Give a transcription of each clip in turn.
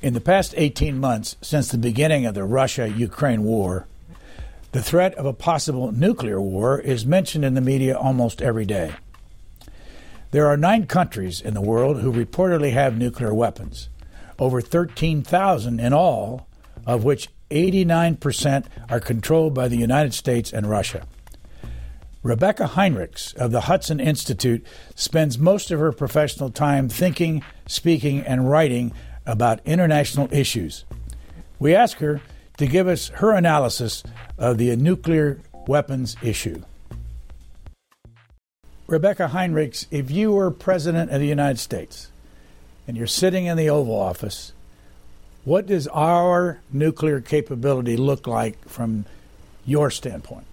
In the past 18 months, since the beginning of the Russia Ukraine war, the threat of a possible nuclear war is mentioned in the media almost every day. There are nine countries in the world who reportedly have nuclear weapons, over 13,000 in all, of which 89% are controlled by the United States and Russia. Rebeccah Heinrichs of the Hudson Institute spends most of her professional time thinking, speaking, and writing about international issues. We ask her to give us her analysis of the nuclear weapons issue. Rebeccah Heinrichs, if you were President of the United States and you're sitting in the Oval Office, what does our nuclear capability look like from your standpoint?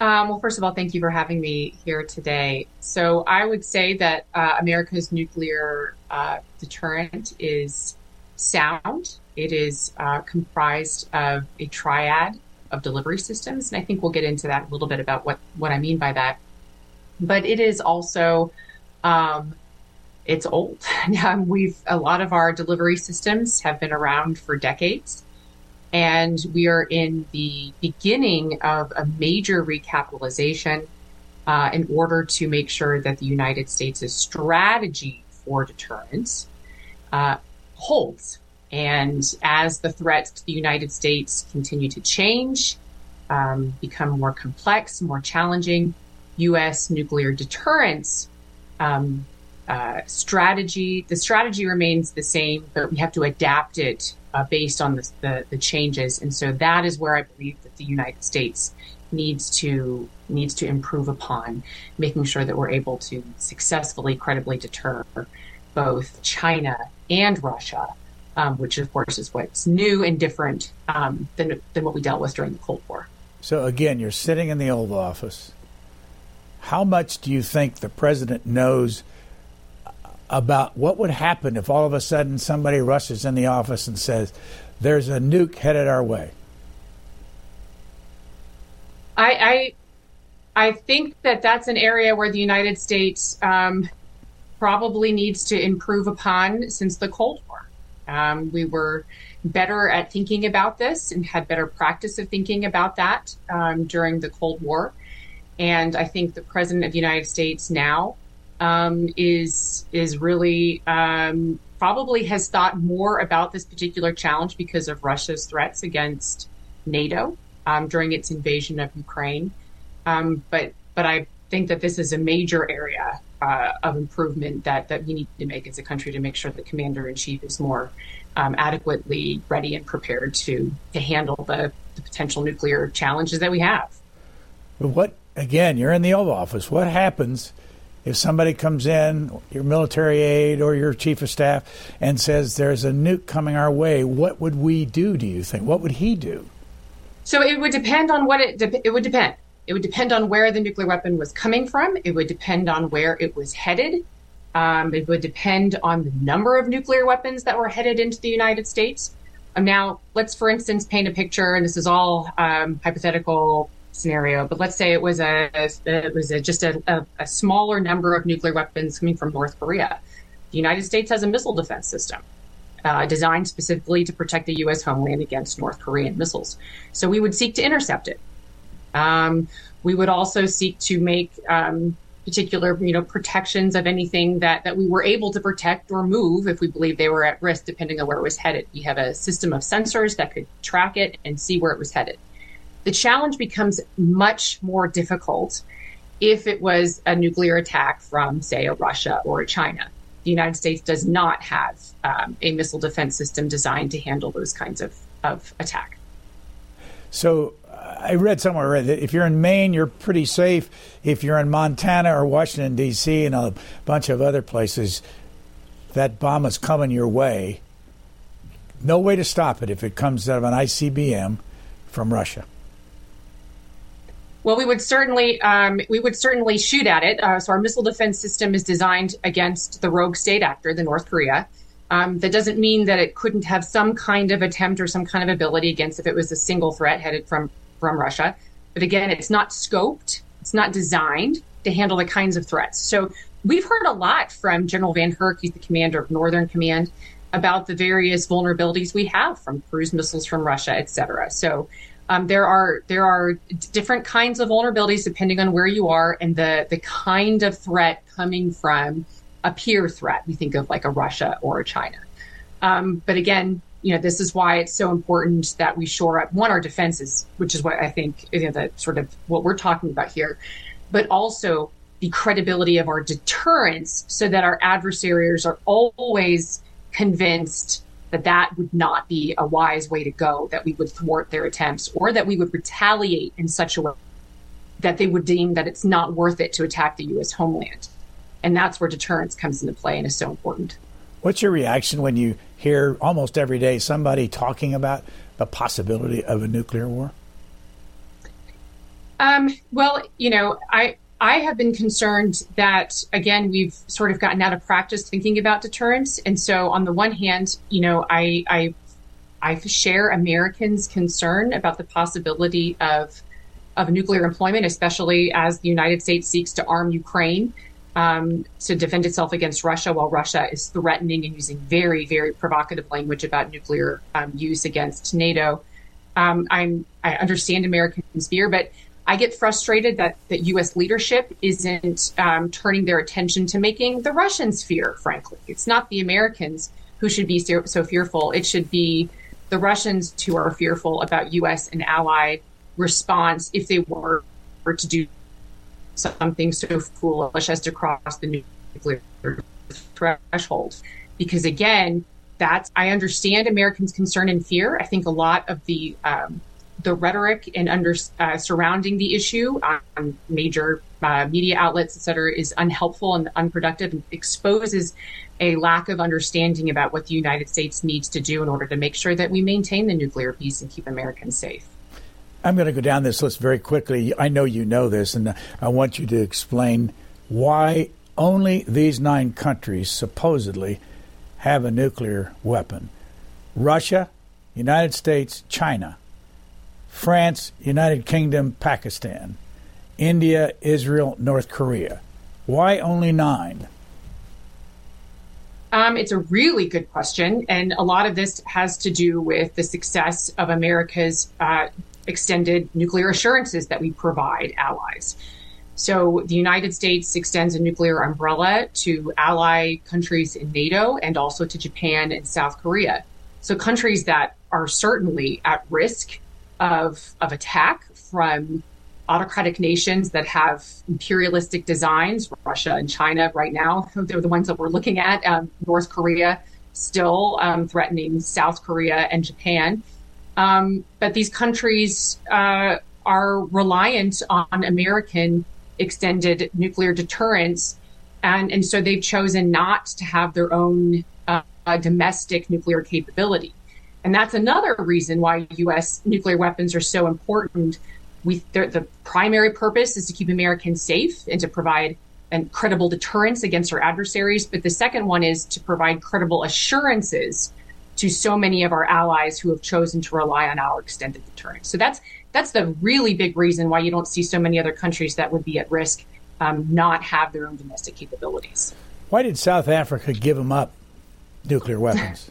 Um, well, first of all, thank you for having me here today. So, I would say that uh, America's nuclear uh, deterrent is sound. It is uh, comprised of a triad of delivery systems, and I think we'll get into that a little bit about what what I mean by that. But it is also um, it's old. We've a lot of our delivery systems have been around for decades, and we are in the beginning of a major recapitalization uh, in order to make sure that the United States' strategy for deterrence uh, holds. And as the threats to the United States continue to change, um, become more complex, more challenging, U.S. nuclear deterrence um, uh, strategy, the strategy remains the same, but we have to adapt it uh, based on the, the, the, changes. And so that is where I believe that the United States needs to needs to improve upon, making sure that we're able to successfully, credibly deter both China and Russia, um, which of course is what's new and different um, than than what we dealt with during the Cold War. So again, you're sitting in the Oval Office. How much do you think the president knows? About what would happen if all of a sudden somebody rushes in the office and says, "There's a nuke headed our way." I I, I think that that's an area where the United States um, probably needs to improve upon since the Cold War. Um, we were better at thinking about this and had better practice of thinking about that um, during the Cold War. And I think the president of the United States now um, is is really um, probably has thought more about this particular challenge because of Russia's threats against NATO um, during its invasion of Ukraine. Um, but but I think that this is a major area uh, of improvement that that we need to make as a country to make sure the commander in chief is more um, adequately ready and prepared to to handle the, the potential nuclear challenges that we have. What again? You're in the Oval Office. What happens? If somebody comes in, your military aide or your chief of staff, and says there's a nuke coming our way, what would we do? Do you think? What would he do? So it would depend on what it. De- it would depend. It would depend on where the nuclear weapon was coming from. It would depend on where it was headed. Um, it would depend on the number of nuclear weapons that were headed into the United States. Um, now, let's, for instance, paint a picture, and this is all um, hypothetical scenario, but let's say it was a it was a, just a, a, a smaller number of nuclear weapons coming from North Korea. The United States has a missile defense system. Uh, designed specifically to protect the U.S. homeland against North Korean missiles. So we would seek to intercept it. Um, we would also seek to make um, particular, you know, protections of anything that that we were able to protect or move if we believe they were at risk, depending on where it was headed. We have a system of sensors that could track it and see where it was headed. The challenge becomes much more difficult if it was a nuclear attack from, say, a Russia or a China. The United States does not have um, a missile defense system designed to handle those kinds of, of attack. So I read somewhere that if you're in Maine, you're pretty safe. If you're in Montana or Washington, D.C., and a bunch of other places, that bomb is coming your way. No way to stop it if it comes out of an ICBM from Russia. Well, we would certainly um, we would certainly shoot at it. Uh, so our missile defense system is designed against the rogue state actor, the North Korea. Um, that doesn't mean that it couldn't have some kind of attempt or some kind of ability against if it was a single threat headed from from Russia. But again, it's not scoped. It's not designed to handle the kinds of threats. So we've heard a lot from General VanHerck, he's the commander of Northern Command, about the various vulnerabilities we have from cruise missiles from Russia, et cetera. So um, there are there are different kinds of vulnerabilities depending on where you are and the the kind of threat coming from a peer threat. We think of like a Russia or a China. Um, but again, you know, this is why it's so important that we shore up one our defenses, which is what I think you know the sort of what we're talking about here, but also the credibility of our deterrence, so that our adversaries are always convinced that that would not be a wise way to go, that we would thwart their attempts, or that we would retaliate in such a way that they would deem that it's not worth it to attack the U.S. homeland. And that's where deterrence comes into play and is so important. What's your reaction when you hear almost every day somebody talking about the possibility of a nuclear war? Um, well, you know, I I have been concerned that again we've sort of gotten out of practice thinking about deterrence, and so on the one hand, you know, I I I share Americans' concern about the possibility of of nuclear employment, especially as the United States seeks to arm Ukraine um, to defend itself against Russia, while Russia is threatening and using very very provocative language about nuclear um, use against NATO. Um, I'm I understand Americans' fear, but I get frustrated that that U.S. leadership isn't um, turning their attention to making the Russians fear. Frankly, it's not the Americans who should be so, so fearful. It should be the Russians who are fearful about U.S. and ally response if they were to do something so foolish as to cross the nuclear threshold. Because again, that's I understand Americans' concern and fear. I think a lot of the um, the rhetoric and under uh, surrounding the issue on major uh, media outlets, et cetera, is unhelpful and unproductive and exposes a lack of understanding about what the United States needs to do in order to make sure that we maintain the nuclear peace and keep Americans safe. I'm going to go down this list very quickly. I know you know this, and I want you to explain why only these nine countries supposedly have a nuclear weapon Russia, United States, China. France, United Kingdom, Pakistan, India, Israel, North Korea. Why only nine? Um, it's a really good question. And a lot of this has to do with the success of America's uh, extended nuclear assurances that we provide allies. So the United States extends a nuclear umbrella to ally countries in NATO and also to Japan and South Korea. So countries that are certainly at risk of, of attack from autocratic nations that have imperialistic designs. Russia and China, right now, they're the ones that we're looking at. Um, North Korea still um, threatening South Korea and Japan. Um, but these countries uh, are reliant on American extended nuclear deterrence. And, and so they've chosen not to have their own uh, domestic nuclear capability. And that's another reason why U.S. nuclear weapons are so important. We, the primary purpose is to keep Americans safe and to provide credible deterrence against our adversaries. But the second one is to provide credible assurances to so many of our allies who have chosen to rely on our extended deterrence. So that's that's the really big reason why you don't see so many other countries that would be at risk um, not have their own domestic capabilities. Why did South Africa give them up nuclear weapons?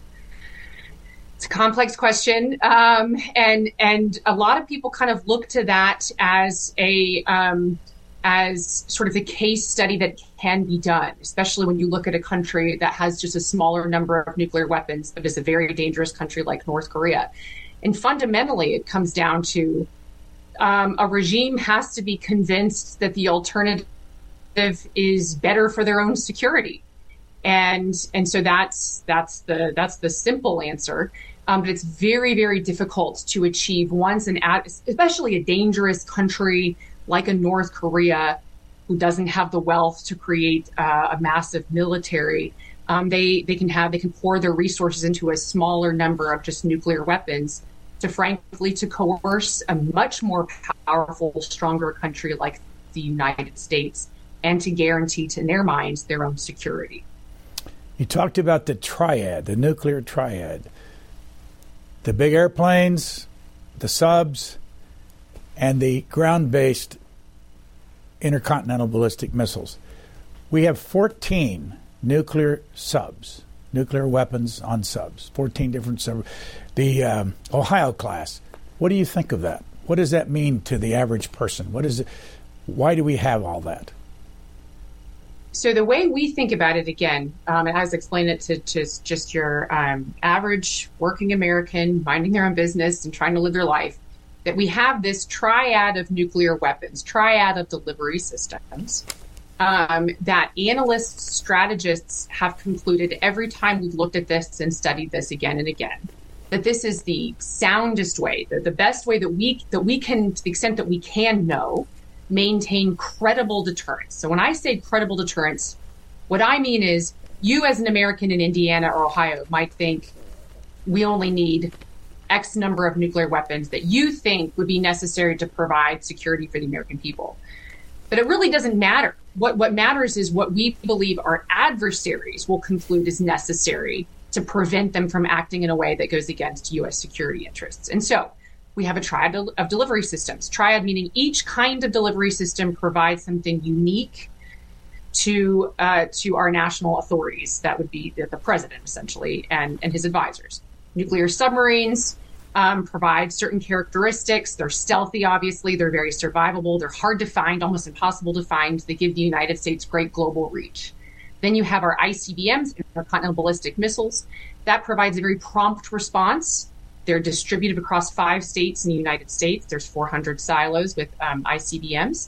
It's a complex question, um, and and a lot of people kind of look to that as a um, as sort of a case study that can be done, especially when you look at a country that has just a smaller number of nuclear weapons, but is a very dangerous country like North Korea. And fundamentally, it comes down to um, a regime has to be convinced that the alternative is better for their own security and and so that's that's the that's the simple answer. Um, but it's very very difficult to achieve once an ad, especially a dangerous country like a North Korea who doesn't have the wealth to create uh, a massive military. Um, they they can have they can pour their resources into a smaller number of just nuclear weapons to frankly to coerce a much more powerful, stronger country like the United States and to guarantee to their minds their own security. You talked about the triad, the nuclear triad the big airplanes, the subs, and the ground based intercontinental ballistic missiles. We have 14 nuclear subs nuclear weapons on subs. 14 different subs. The um, Ohio class. What do you think of that? What does that mean to the average person? What is it? Why do we have all that? So the way we think about it, again, um, and I was explaining it to, to just your um, average working American minding their own business and trying to live their life, that we have this triad of nuclear weapons, triad of delivery systems. Um, that analysts, strategists have concluded every time we've looked at this and studied this again and again, that this is the soundest way, the, the best way that we that we can, to the extent that we can know, maintain credible deterrence. So when I say credible deterrence, what I mean is you as an American in Indiana or Ohio might think we only need X number of nuclear weapons that you think would be necessary to provide security for the American people. But it really doesn't matter. What, what matters is what we believe our adversaries will conclude is necessary to prevent them from acting in a way that goes against U.S. security interests. And so we have a triad of delivery systems. Triad meaning each kind of delivery system provides something unique to uh, to our national authorities. That would be the, the, president essentially and and his advisors. Nuclear submarines um, provide certain characteristics. They're stealthy, obviously. They're very survivable. They're hard to find, almost impossible to find. They give the United States great global reach. Then you have our ICBMs, intercontinental ballistic missiles. That provides a very prompt response they're distributed across five states in the United States. There's 400 silos with um, ICBMs.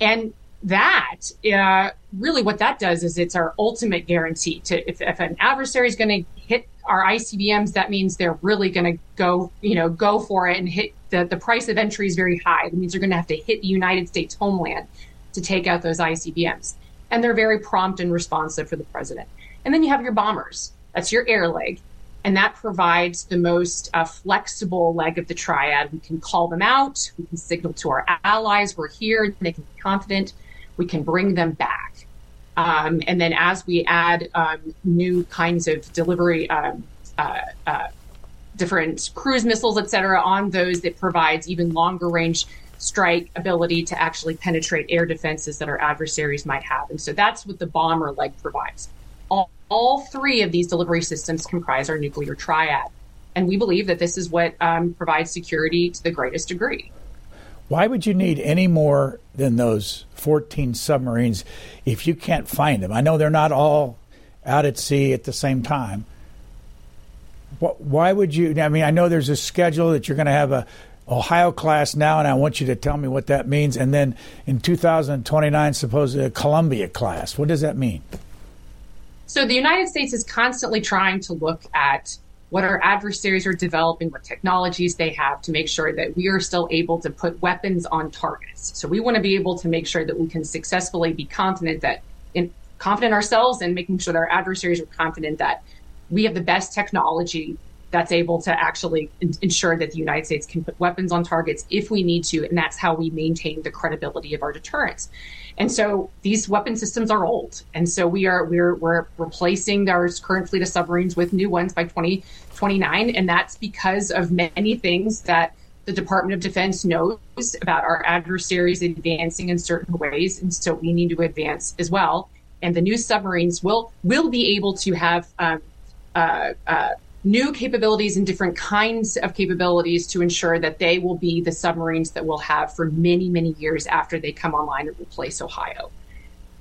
And that, uh, really what that does is it's our ultimate guarantee to, if, if an adversary is going to hit our ICBMs, that means they're really going to go, you know, go for it and hit the, the price of entry is very high. That means they're going to have to hit the United States homeland to take out those ICBMs. And they're very prompt and responsive for the president. And then you have your bombers. That's your air leg and that provides the most uh, flexible leg of the triad. We can call them out. We can signal to our allies we're here. They can be confident. We can bring them back. Um, and then as we add um, new kinds of delivery, um, uh, uh, different cruise missiles, et cetera, on those, that provides even longer range strike ability to actually penetrate air defenses that our adversaries might have. And so that's what the bomber leg provides. All three of these delivery systems comprise our nuclear triad. And we believe that this is what um, provides security to the greatest degree. Why would you need any more than those 14 submarines if you can't find them? I know they're not all out at sea at the same time. Why would you? I mean, I know there's a schedule that you're going to have a Ohio class now, and I want you to tell me what that means. And then in 2029, supposedly a Columbia class. What does that mean? So the United States is constantly trying to look at what our adversaries are developing, what technologies they have to make sure that we are still able to put weapons on targets. So we want to be able to make sure that we can successfully be confident that in confident ourselves and making sure that our adversaries are confident that we have the best technology that's able to actually ensure that the United States can put weapons on targets if we need to. And that's how we maintain the credibility of our deterrence. And so these weapon systems are old. And so we are, we're, we're replacing our current fleet of submarines with new ones by 2029. And that's because of many things that the Department of Defense knows about our adversaries advancing in certain ways. And so we need to advance as well. And the new submarines will, will be able to have, um, uh, uh, new capabilities and different kinds of capabilities to ensure that they will be the submarines that we'll have for many, many years after they come online and replace Ohio.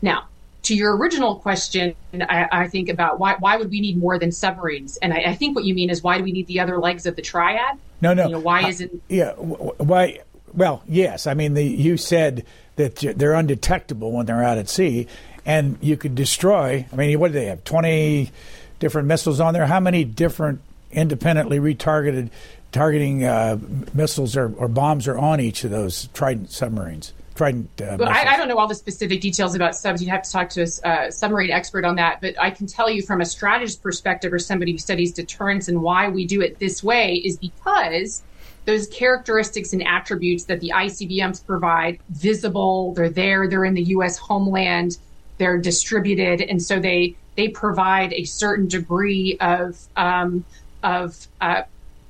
Now, to your original question, I, I think about why, why would we need more than submarines? And I, I, think what you mean is why do we need the other legs of the triad? No, no. You know, why uh, isn't? Yeah. Why? Well, yes. I mean, the, you said that they're undetectable when they're out at sea, and you could destroy. I mean, what do they have? Twenty different missiles on there. How many different independently retargeted targeting uh, missiles or, or, bombs are on each of those Trident submarines? Trident. Uh, well, I, I, don't know all the specific details about subs. You'd have to talk to a uh, submarine expert on that. But I can tell you from a strategist perspective or somebody who studies deterrence and why we do it this way is because those characteristics and attributes that the ICBMs provide visible, they're there, they're in the U.S. homeland, they're distributed, and so they they provide a certain degree of um, of uh,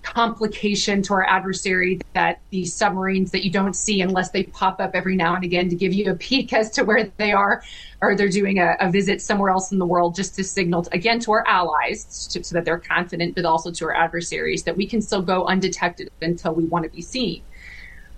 complication to our adversary that these submarines that you don't see unless they pop up every now and again to give you a peek as to where they are or they're doing a, a visit somewhere else in the world just to signal to, again to our allies to, so that they're confident but also to our adversaries that we can still go undetected until we want to be seen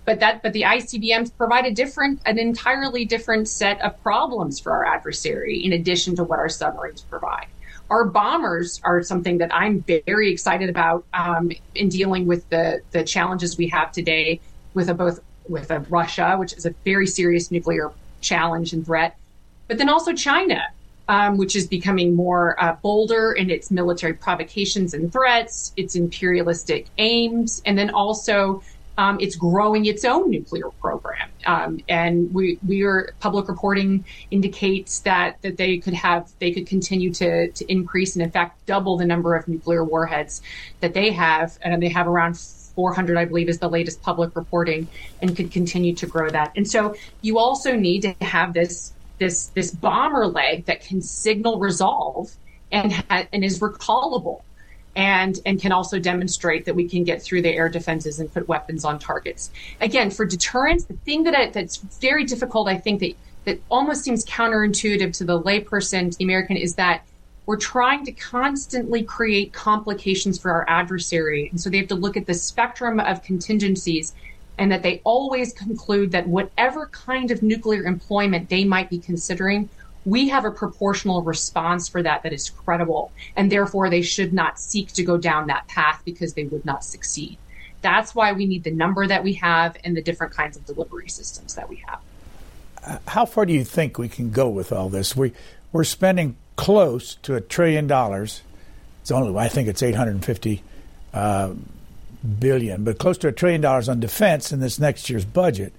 but that but the ICBMs provide a different an entirely different set of problems for our adversary in addition to what our submarines provide. Our bombers are something that I'm very excited about um, in dealing with the the challenges we have today with a, both with a Russia, which is a very serious nuclear challenge and threat, but then also China, um, which is becoming more uh, bolder in its military provocations and threats, its imperialistic aims, and then also um, it's growing its own nuclear program. Um, and we, we are public reporting indicates that, that they could have, they could continue to, to increase and in fact double the number of nuclear warheads that they have. And they have around 400, I believe, is the latest public reporting, and could continue to grow that. And so you also need to have this this this bomber leg that can signal resolve and ha- and is recallable and and can also demonstrate that we can get through the air defenses and put weapons on targets. Again, for deterrence, the thing that I, that's very difficult, I think that that almost seems counterintuitive to the layperson, to the American, is that we're trying to constantly create complications for our adversary, and so they have to look at the spectrum of contingencies. And that they always conclude that whatever kind of nuclear employment they might be considering we have a proportional response for that that is credible. And therefore, they should not seek to go down that path because they would not succeed. That's why we need the number that we have and the different kinds of delivery systems that we have. How far do you think we can go with all this? We, we're spending close to a trillion dollars. It's only, I think it's 850 uh, billion, but close to a trillion dollars on defense in this next year's budget.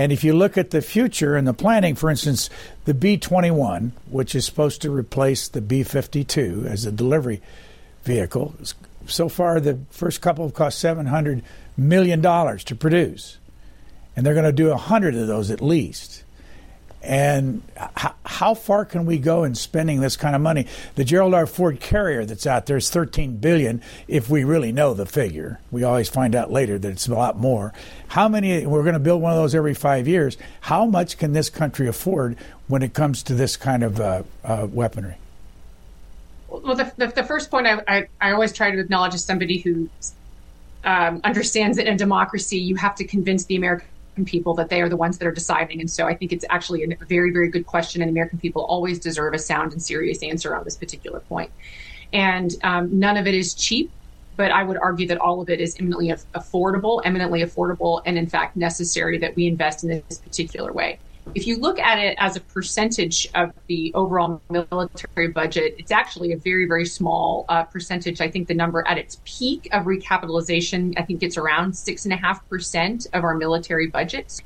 And if you look at the future and the planning, for instance, the B 21, which is supposed to replace the B 52 as a delivery vehicle, so far the first couple have cost $700 million to produce. And they're going to do 100 of those at least. And h- how far can we go in spending this kind of money? The Gerald R. Ford carrier that's out there is 13 billion. If we really know the figure, we always find out later that it's a lot more. How many? We're going to build one of those every five years. How much can this country afford when it comes to this kind of uh, uh, weaponry? Well, the, the, the first point I, I, I, always try to acknowledge as somebody who um, understands that in a democracy, you have to convince the American people that they are the ones that are deciding. And so I think it's actually a very, very good question. And American people always deserve a sound and serious answer on this particular point. And um, none of it is cheap, but I would argue that all of it is eminently affordable, eminently affordable, and in fact necessary that we invest in this particular way. If you look at it as a percentage of the overall military budget, it's actually a very, very small uh, percentage. I think the number at its peak of recapitalization, I think it's around six and a half percent of our military budget.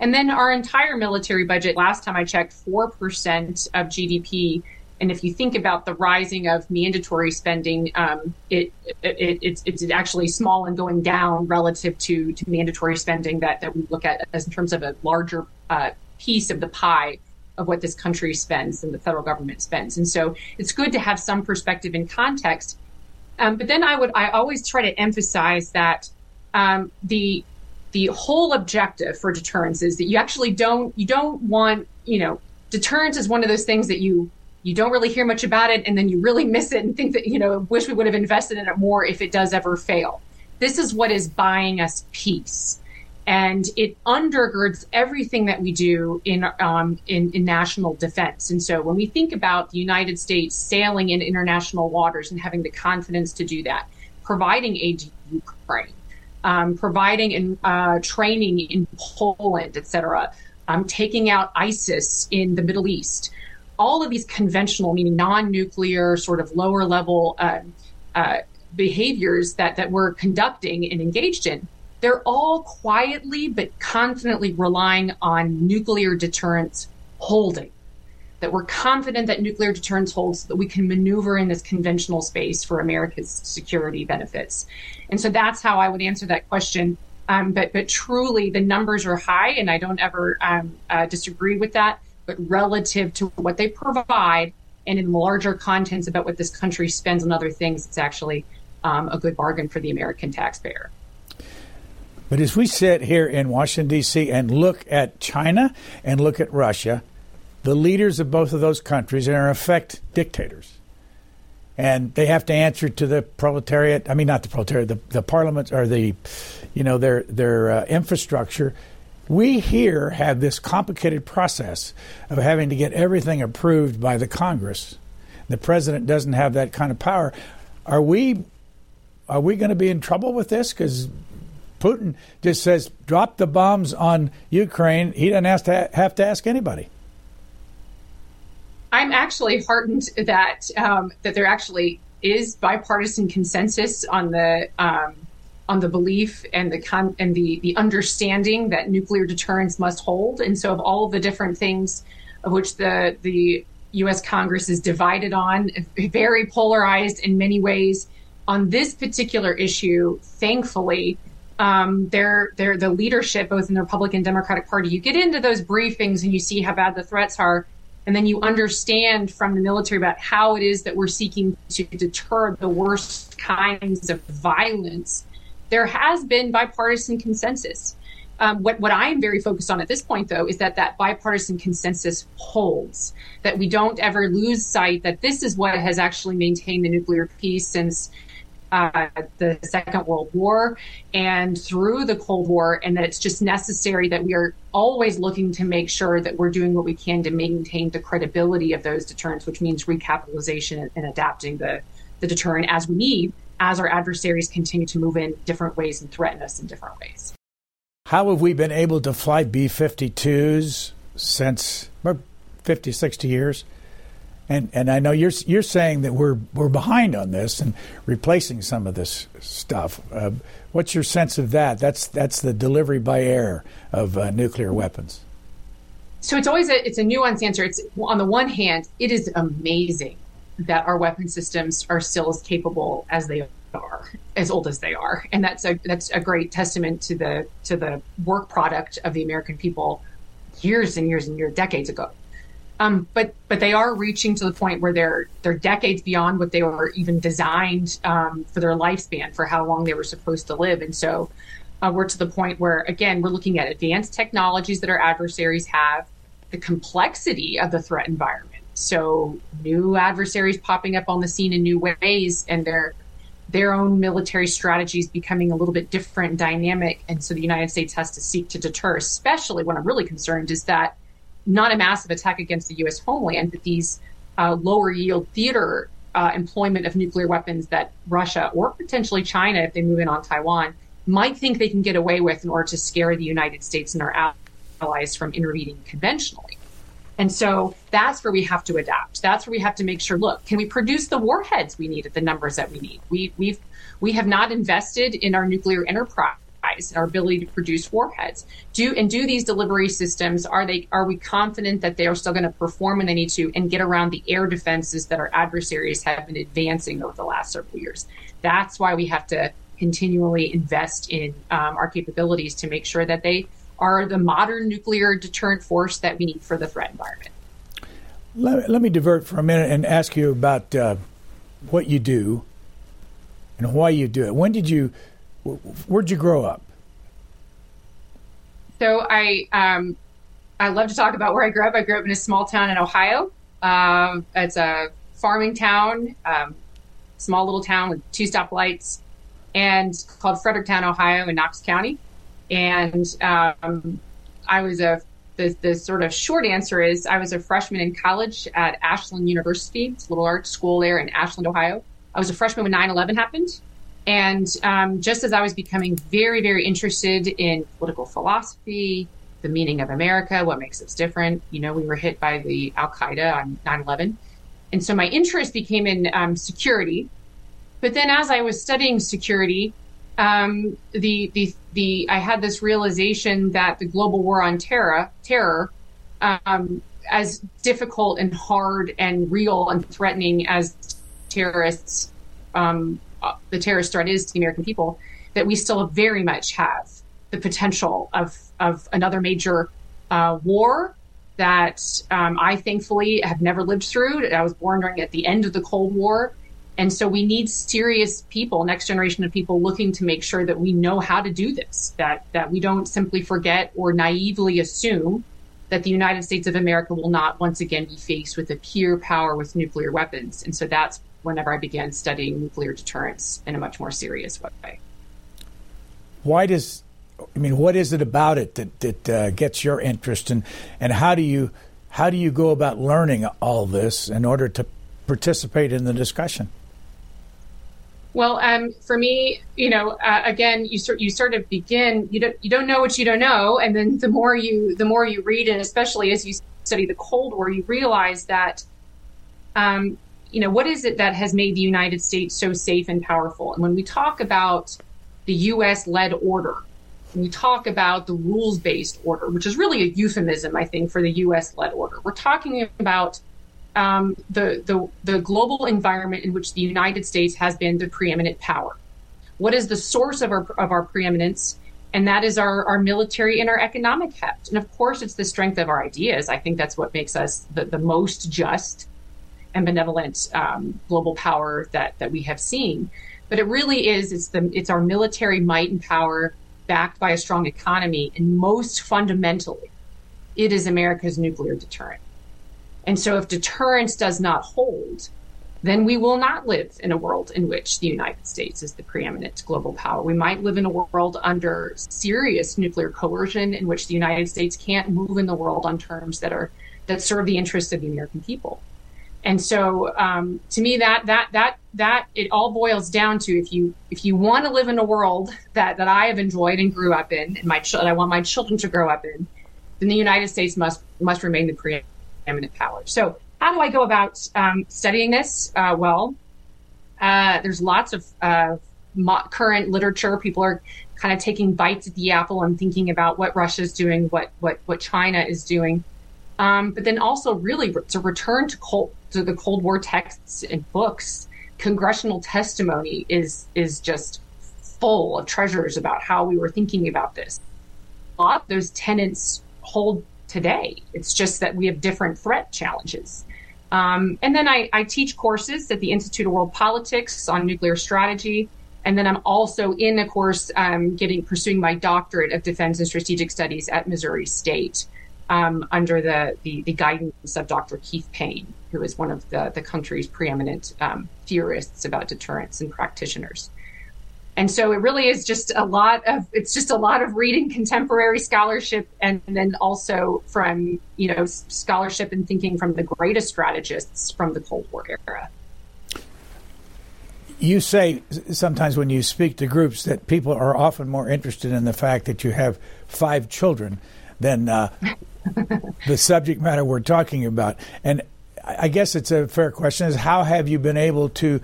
And then our entire military budget, last time I checked, 4% of GDP. And if you think about the rising of mandatory spending, um, it, it, it's, it's actually small and going down relative to, to mandatory spending that, that we look at as in terms of a larger uh, piece of the pie of what this country spends and the federal government spends. And so it's good to have some perspective and context. Um, but then I would, I always try to emphasize that um, the the whole objective for deterrence is that you actually don't you don't want you know deterrence is one of those things that you you don't really hear much about it and then you really miss it and think that you know wish we would have invested in it more if it does ever fail. This is what is buying us peace and it undergirds everything that we do in, um, in, in national defense. And so when we think about the United States sailing in international waters and having the confidence to do that, providing aid to Ukraine, um, providing and uh, training in Poland, etc., um, taking out ISIS in the Middle East, all of these conventional, meaning non-nuclear, sort of lower level uh, uh, behaviors that that we're conducting and engaged in they're all quietly but confidently relying on nuclear deterrence holding. That we're confident that nuclear deterrence holds so that we can maneuver in this conventional space for America's security benefits. And so that's how I would answer that question. Um, but but truly, the numbers are high, and I don't ever um, uh, disagree with that. But relative to what they provide, and in larger contents about what this country spends on other things, it's actually um, a good bargain for the American taxpayer. But as we sit here in Washington, D.C., and look at China and look at Russia, the leaders of both of those countries are, in effect, dictators. And they have to answer to the proletariat. I mean, not the proletariat, the, the parliament or the, you know, their their uh, infrastructure. We here have this complicated process of having to get everything approved by the Congress. The president doesn't have that kind of power. Are we are we going to be in trouble with this? Because Putin just says, drop the bombs on Ukraine. He doesn't have to, have to ask anybody. I'm actually heartened that um, that there actually is bipartisan consensus on the um, on the belief and the con- and the the understanding that nuclear deterrence must hold. And so, of all of the different things of which the the U.S. Congress is divided on, very polarized in many ways, on this particular issue, thankfully, um, they're, they're the leadership, both in the Republican Democratic Party. You get into those briefings and you see how bad the threats are, and then you understand from the military about how it is that we're seeking to deter the worst kinds of violence. There has been bipartisan consensus. Um, what, what I am very focused on at this point, though, is that that bipartisan consensus holds, that we don't ever lose sight that this is what has actually maintained the nuclear peace since uh, the Second World War and through the Cold War, and that it's just necessary that we are always looking to make sure that we're doing what we can to maintain the credibility of those deterrents, which means recapitalization and, adapting the, the deterrent as we need as our adversaries continue to move in different ways and threaten us in different ways. How have we been able to fly B 52s since 50, 60 years? And and I know you're you're saying that we're we're behind on this and replacing some of this stuff. Uh, what's your sense of that? That's that's the delivery by air of uh, nuclear weapons. So it's always a it's a nuanced answer. It's on the one hand, it is amazing that our weapon systems are still as capable as they are, as old as they are, and that's a that's a great testament to the to the work product of the American people years and years and years, decades ago. Um, but but they are reaching to the point where they're they're decades beyond what they were even designed um, for their lifespan for how long they were supposed to live, and so uh, we're to the point where again we're looking at advanced technologies that our adversaries have, the complexity of the threat environment. So new adversaries popping up on the scene in new ways, and their their own military strategies becoming a little bit different dynamic, and so the United States has to seek to deter. Especially, what I'm really concerned is that not a massive attack against the U.S. homeland, but these uh, lower yield theater uh, employment of nuclear weapons that Russia or potentially China, if they move in on Taiwan, might think they can get away with in order to scare the United States and our allies from intervening conventionally. And so that's where we have to adapt. That's where we have to make sure, look, can we produce the warheads we need at the numbers that we need? We, we've, we have not invested in our nuclear enterprise our ability to produce warheads. Do and do these delivery systems are they are we confident that they are still going to perform when they need to and get around the air defenses that our adversaries have been advancing over the last several years? That's why we have to continually invest in um, our capabilities to make sure that they are the modern nuclear deterrent force that we need for the threat environment. Let, let me divert for a minute and ask you about uh, what you do and why you do it. When did you Where'd you grow up? So I um, I love to talk about where I grew up. I grew up in a small town in Ohio. Um, it's a farming town, um, small little town with two stoplights, and called Fredericktown, Ohio, in Knox County. And um, I was a the, the sort of short answer is I was a freshman in college at Ashland University. It's a little art school there in Ashland, Ohio. I was a freshman when 9 11 happened. And um, just as I was becoming very, very interested in political philosophy, the meaning of America, what makes us different, you know, we were hit by the Al Qaeda on 9 11. And so my interest became in um, security. But then as I was studying security, um, the, the, the, I had this realization that the global war on terror, terror, um, as difficult and hard and real and threatening as terrorists um, the terrorist threat is to the American people, that we still very much have the potential of of another major uh, war that um, I thankfully have never lived through. I was born during at the end of the Cold War, And so we need serious people, next generation of people looking to make sure that we know how to do this, that, that we don't simply forget or naively assume that the United States of America will not once again be faced with a pure power with nuclear weapons. And so that's whenever I began studying nuclear deterrence in a much more serious way. Why does, I mean, what is it about it that, that uh, gets your interest and, and how do you, how do you go about learning all this in order to participate in the discussion? Well, um, for me, you know, uh, again, you sort you sort of begin you don't you don't know what you don't know, and then the more you the more you read, and especially as you study the Cold War, you realize that, um, you know, what is it that has made the United States so safe and powerful? And when we talk about the U.S. led order, we talk about the rules based order, which is really a euphemism, I think, for the U.S. led order, we're talking about um, the, the, the global environment in which the United States has been the preeminent power. What is the source of our, of our preeminence? And that is our, our military and our economic heft. And of course, it's the strength of our ideas. I think that's what makes us the, the most just and benevolent um, global power that, that we have seen. But it really is, it's, the, it's our military might and power backed by a strong economy. And most fundamentally, it is America's nuclear deterrent. And so if deterrence does not hold, then we will not live in a world in which the United States is the preeminent global power. We might live in a world under serious nuclear coercion in which the United States can't move in the world on terms that are that serve the interests of the American people. And so, um, to me, that that that that it all boils down to if you if you want to live in a world that that I have enjoyed and grew up in, and my ch- I want my children to grow up in, then the United States must must remain the preeminent power. So, how do I go about um, studying this? Uh, well, uh, there's lots of uh, mo- current literature. People are kind of taking bites at the apple and thinking about what Russia's doing, what what what China is doing, um, but then also really it's a return to cold to the Cold War texts and books. Congressional testimony is is just full of treasures about how we were thinking about this. A lot of those tenets hold today. It's just that we have different threat challenges. Um, and then I, I, teach courses at the Institute of World Politics on nuclear strategy. And then I'm also in a course um, getting pursuing my doctorate of defense and strategic studies at Missouri State um, under the, the, the guidance of Dr. Keith Payne, who is one of the the country's preeminent um, theorists about deterrence and practitioners. And so it really is just a lot of it's just a lot of reading contemporary scholarship and then also from you know scholarship and thinking from the greatest strategists from the Cold War era. You say sometimes when you speak to groups that people are often more interested in the fact that you have five children than uh, the subject matter we're talking about. And I guess it's a fair question: is how have you been able to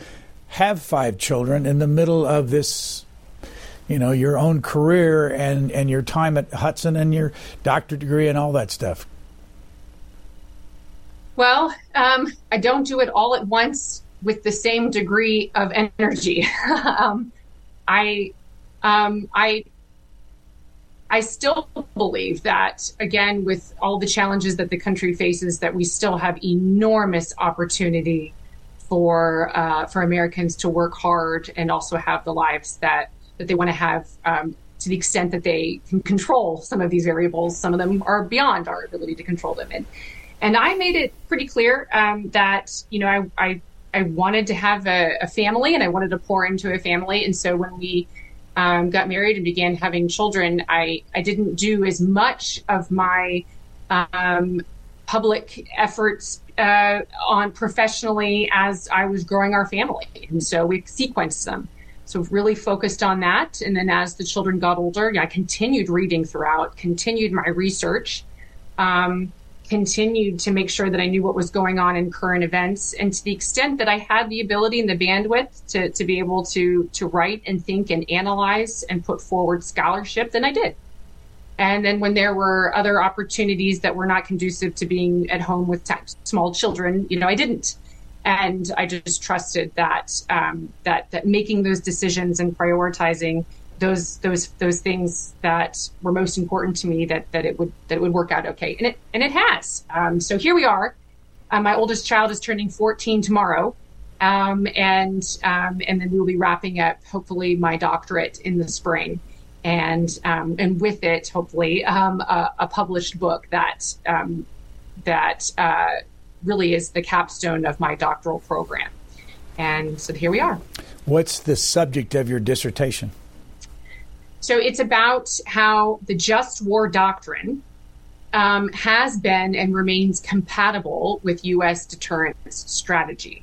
have five children in the middle of this you know your own career and and your time at Hudson and your doctorate degree and all that stuff? Well, um, I don't do it all at once with the same degree of energy. um, I, um, I, I still believe that again, with all the challenges that the country faces, that we still have enormous opportunity for uh, for Americans to work hard and also have the lives that that they want to have um, to the extent that they can control some of these variables. Some of them are beyond our ability to control them. And and I made it pretty clear um, that you know I, I I wanted to have a, a, family and I wanted to pour into a family. And so when we um, got married and began having children, I I didn't do as much of my um, public efforts uh, on professionally as I was growing our family. And so we sequenced them. So really focused on that. And then as the children got older, I continued reading throughout, continued my research, um, continued to make sure that I knew what was going on in current events. And to the extent that I had the ability and the bandwidth to, to be able to, to write and think and analyze and put forward scholarship, then I did. And then when there were other opportunities that were not conducive to being at home with t- small children, you know, I didn't. And I just trusted that um, that that making those decisions and prioritizing those those those things that were most important to me that that it would that it would work out okay. And it and it has. Um, so here we are. Uh, my oldest child is turning 14 tomorrow. Um, and um, and then we will be wrapping up hopefully my doctorate in the spring, and um, and with it hopefully um, a, a, published book that um, that uh, really is the capstone of my doctoral program. And so here we are. What's the subject of your dissertation? So it's about how the just war doctrine um, has been and remains compatible with U.S. deterrence strategy.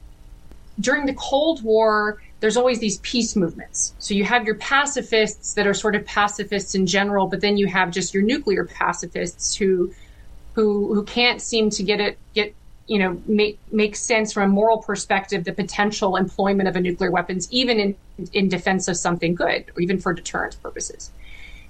During the Cold War, there's always these peace movements. So you have your pacifists that are sort of pacifists in general, but then you have just your nuclear pacifists who who who can't seem to get it get you know make make sense from a moral perspective the potential employment of a nuclear weapons even in in defense of something good or even for deterrence purposes.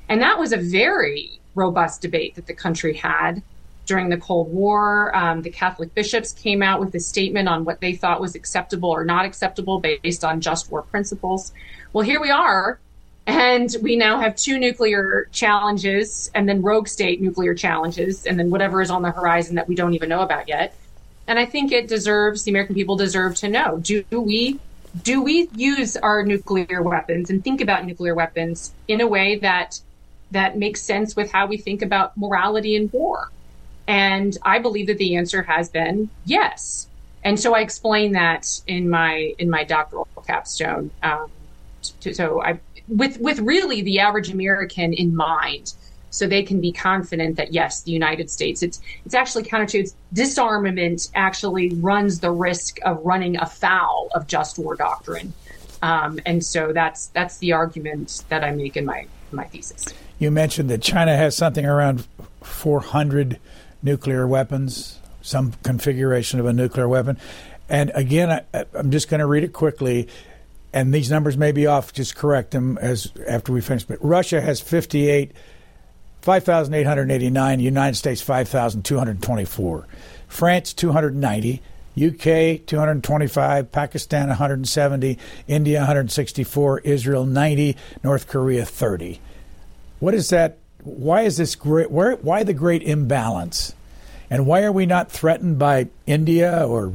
And that was a very robust debate that the country had during the Cold War. Um, the Catholic bishops came out with a statement on what they thought was acceptable or not acceptable based on just war principles. Well, here we are. And we now have two nuclear challenges and then rogue state nuclear challenges and then whatever is on the horizon that we don't even know about yet. And I think it deserves, the American people deserve to know do we do we use our nuclear weapons and think about nuclear weapons in a way that that makes sense with how we think about morality in war? And I believe that the answer has been yes. And so I explain that in my in my doctoral capstone. Um, so I with with really the average American in mind, so they can be confident that yes, the United States it's it's actually counter to disarmament actually runs the risk of running afoul of just war doctrine. Um, and so that's that's the argument that I make in my my thesis. You mentioned that China has something around 400 nuclear weapons, some configuration of a nuclear weapon. And again, I, am just going to read it quickly, and these numbers may be off. Just correct them as after we finish. But Russia has 58, 5,889. United States 5,224. France 290. UK 225, Pakistan 170, India 164, Israel 90, North Korea 30. What is that? Why is this great? Where, why the great imbalance? And why are we not threatened by India or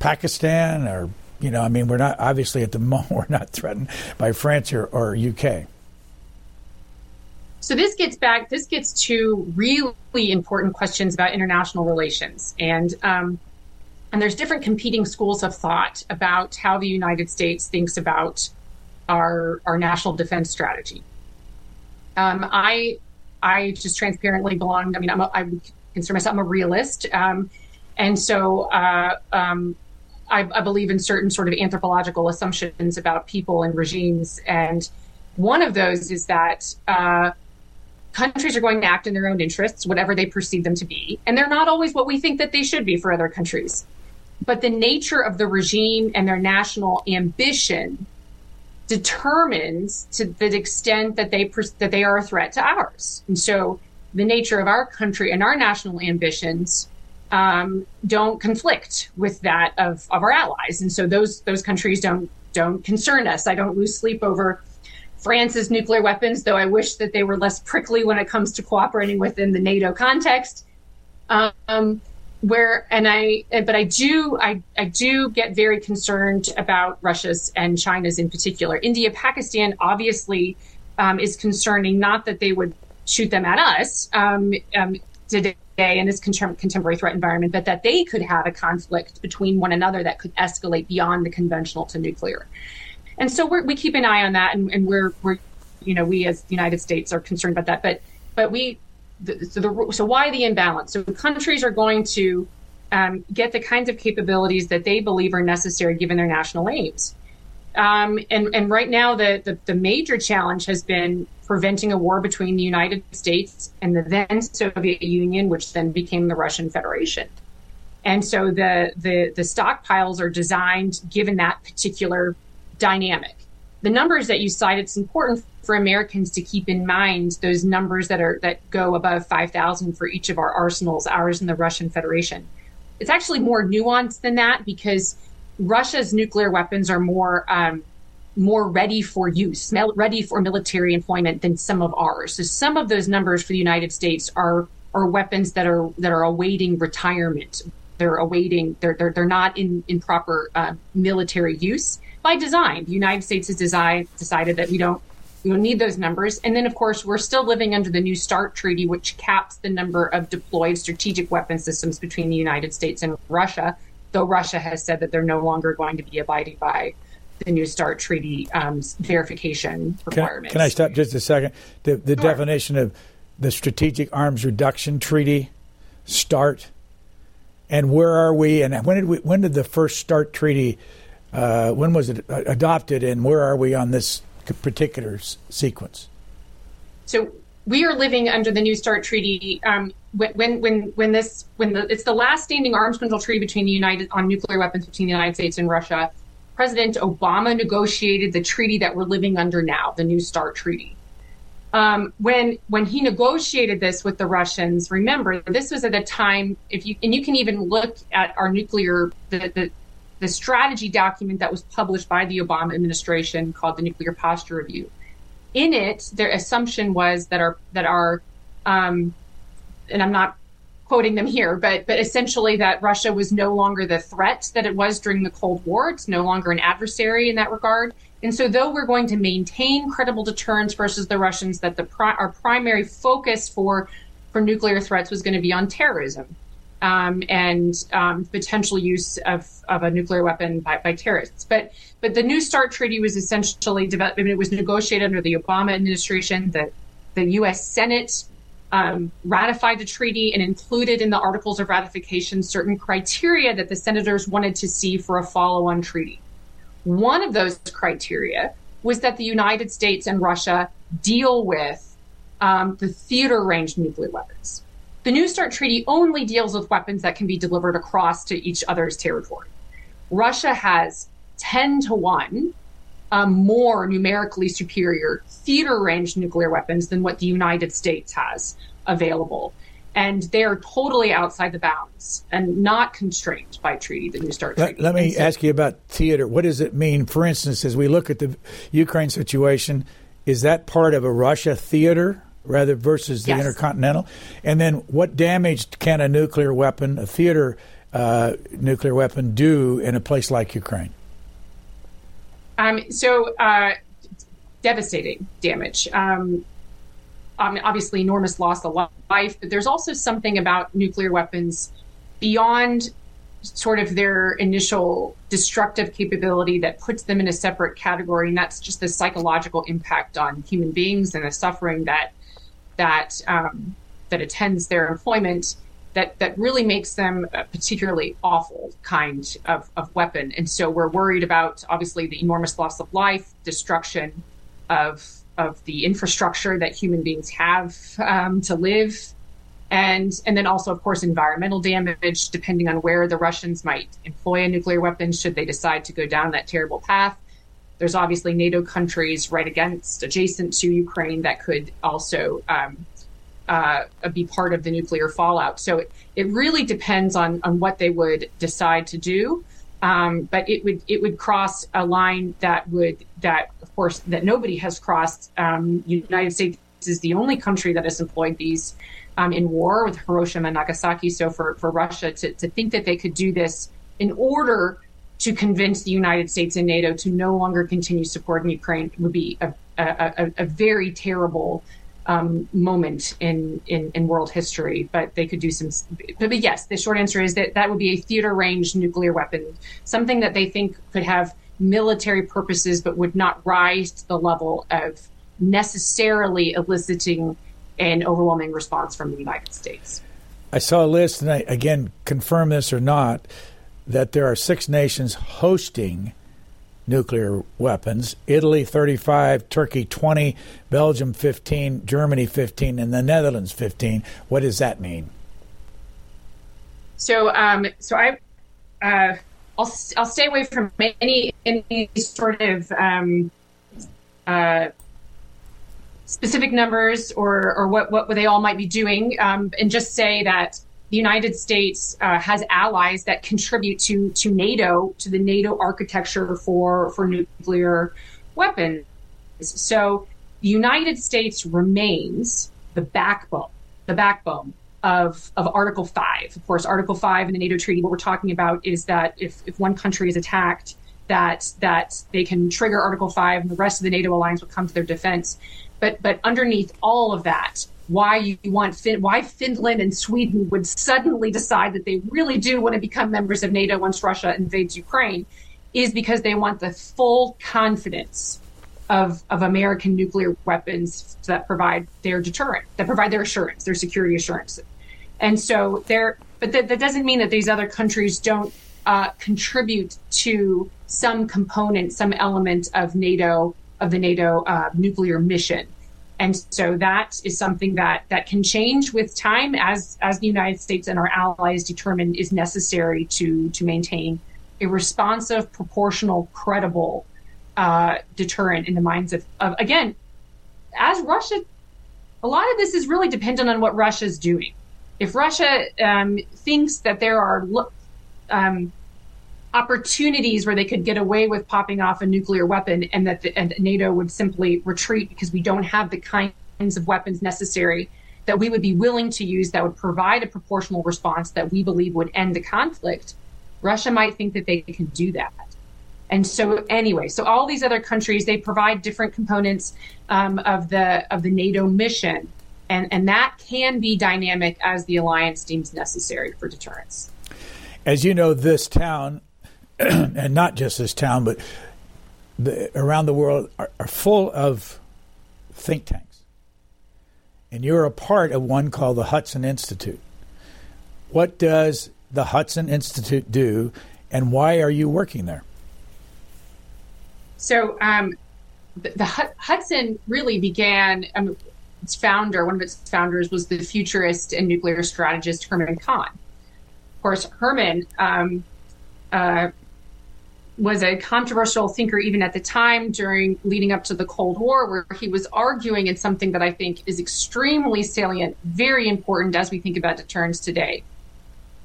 Pakistan or you know? I mean, we're not obviously at the moment we're not threatened by France or, or UK. So this gets back. This gets to really important questions about international relations, and um, and there's different competing schools of thought about how the United States thinks about our our national defense strategy. Um, I I just transparently belong. I mean, I'm a, I consider myself I'm a realist, um, and so uh, um, I, I, believe in certain sort of anthropological assumptions about people and regimes. And one of those is that uh, countries are going to act in their own interests, whatever they perceive them to be, and they're not always what we think that they should be for other countries. But the nature of the regime and their national ambition determines to the extent that they that they are a threat to ours. And so the nature of our country and our national ambitions um, don't conflict with that of, of our allies. And so those those countries don't don't concern us. I don't lose sleep over France's nuclear weapons, though I wish that they were less prickly when it comes to cooperating within the NATO context. Um, where and I but I do I, I do get very concerned about Russia's and China's in particular. India, Pakistan obviously um, is concerning. Not that they would shoot them at us um, um, today in this contemporary threat environment, but that they could have a conflict between one another that could escalate beyond the conventional to nuclear. And so we keep an eye on that, and, and we're we're you know we as the United States are concerned about that, but but we so, the, so why the imbalance? So countries are going to um, get the kinds of capabilities that they believe are necessary given their national aims. Um, and, and right now, the, the, the, major challenge has been preventing a war between the United States and the then Soviet Union, which then became the Russian Federation. And so the, the, the stockpiles are designed given that particular dynamic. The numbers that you cite, it's important for Americans to keep in mind those numbers that are that go above 5,000 for each of our arsenals, ours and the Russian Federation. It's actually more nuanced than that because Russia's nuclear weapons are more um, more ready for use, ready for military employment than some of ours. So some of those numbers for the United States are are weapons that are that are awaiting retirement. they're awaiting. They're they're, they're not in in proper uh, military use by design. The United States has design, decided that we don't we don't need those numbers. And then, of course, we're still living under the New START Treaty, which caps the number of deployed strategic weapon systems between the United States and Russia. Though Russia has said that they're no longer going to be abiding by the New START Treaty um, verification requirements. Can, can, I stop just a second? The, the sure. definition of the Strategic Arms Reduction Treaty, START, and where are we? And when did we? When did the first START Treaty? Uh, when was it adopted? And where are we on this particular s- sequence? So we are living under the New START Treaty. Um, when when when this when the it's the last standing arms control treaty between the United on nuclear weapons between the United States and Russia. President Obama negotiated the treaty that we're living under now, the New START Treaty. Um, when when he negotiated this with the Russians, remember this was at a time if you and you can even look at our nuclear the, the the strategy document that was published by the Obama administration called the Nuclear Posture Review. In it, their assumption was that our that our um, and I'm not quoting them here, but but essentially that Russia was no longer the threat that it was during the Cold War. It's no longer an adversary in that regard. And so, though we're going to maintain credible deterrence versus the Russians, that the pri- our primary focus for for nuclear threats was going to be on terrorism um, and um, potential use of, of a nuclear weapon by, by terrorists. But but the New START treaty was essentially developed. I mean, it was negotiated under the Obama administration. The the U.S. Senate um, ratified the treaty and included in the articles of ratification certain criteria that the senators wanted to see for a follow on treaty. One of those criteria was that the United States and Russia deal with um, the theater range nuclear weapons. The New START Treaty only deals with weapons that can be delivered across to each other's territory. Russia has 10 to 1 um, more numerically superior theater range nuclear weapons than what the United States has available. And they are totally outside the bounds and not constrained by treaty, the New START Treaty. Let, let me so, ask you about theater. What does it mean, for instance, as we look at the Ukraine situation? Is that part of a Russia theater rather versus the yes. intercontinental? And then what damage can a nuclear weapon, a theater uh, nuclear weapon, do in a place like Ukraine? Um, so uh, devastating damage. Um, obviously, enormous loss of life, but there's also something about nuclear weapons beyond sort of their initial destructive capability that puts them in a separate category, and that's just the psychological impact on human beings and the suffering that that um, that attends their employment that that really makes them a particularly awful kind of, of weapon. And so we're worried about obviously the enormous loss of life, destruction of of the infrastructure that human beings have um, to live, and and then also of course environmental damage, depending on where the Russians might employ a nuclear weapon should they decide to go down that terrible path. There's obviously NATO countries right against, adjacent to Ukraine that could also um, uh, be part of the nuclear fallout. So it, it really depends on on what they would decide to do. Um, but it would it would cross a line that would that of course that nobody has crossed. Um, United States is the only country that has employed these um, in war with Hiroshima and Nagasaki. So for for Russia to to think that they could do this in order to convince the United States and NATO to no longer continue supporting Ukraine would be a, a, a, very terrible um, moment in, in, in world history, but they could do some. But, but, yes, the short answer is that that would be a theater range nuclear weapon, something that they think could have military purposes, but would not rise to the level of necessarily eliciting an overwhelming response from the United States. I saw a list, and I again confirm this or not, that there are six nations hosting nuclear weapons Italy 35, Turkey 20, Belgium 15, Germany 15, and the Netherlands 15. What does that mean? So, um, so I, uh, I'll, I'll stay away from any any sort of um, uh, specific numbers or or what what they all might be doing, um, and just say that the United States uh, has allies that contribute to to NATO to the NATO architecture for for nuclear weapons. So the United States remains the backbone the backbone of, of Article 5. Of course, Article 5 in the NATO treaty, what we're talking about is that if, if one country is attacked, that that they can trigger Article 5 and the rest of the NATO alliance will come to their defense. But but underneath all of that, why you want fin- why Finland and Sweden would suddenly decide that they really do want to become members of NATO once Russia invades Ukraine is because they want the full confidence of, of American nuclear weapons that provide their deterrent, that provide their assurance, their security assurance. And so there, but that, that doesn't mean that these other countries don't uh, contribute to some component, some element of NATO, of the NATO uh, nuclear mission. And so that is something that, that can change with time as, as the United States and our allies determine is necessary to, to maintain a responsive, proportional, credible uh, deterrent in the minds of, of, again, as Russia, a lot of this is really dependent on what Russia is doing. If Russia um, thinks that there are um, opportunities where they could get away with popping off a nuclear weapon and that the, and NATO would simply retreat because we don't have the kinds of weapons necessary that we would be willing to use that would provide a proportional response that we believe would end the conflict, Russia might think that they can do that. And so, anyway, so all these other countries they provide different components um, of the of the NATO mission, and and that can be dynamic as the alliance deems necessary for deterrence. As you know, this town, and not just this town, but the, around the world are, are full of think tanks, and you're a part of one called the Hudson Institute. What does the Hudson Institute do, and why are you working there? So um, the, the, Hudson really began. Um, its founder, one of its founders, was the futurist and nuclear strategist Herman Kahn. Of course, Herman um, uh, was a controversial thinker even at the time during leading up to the Cold War, where he was arguing in something that I think is extremely salient, very important as we think about deterrence today.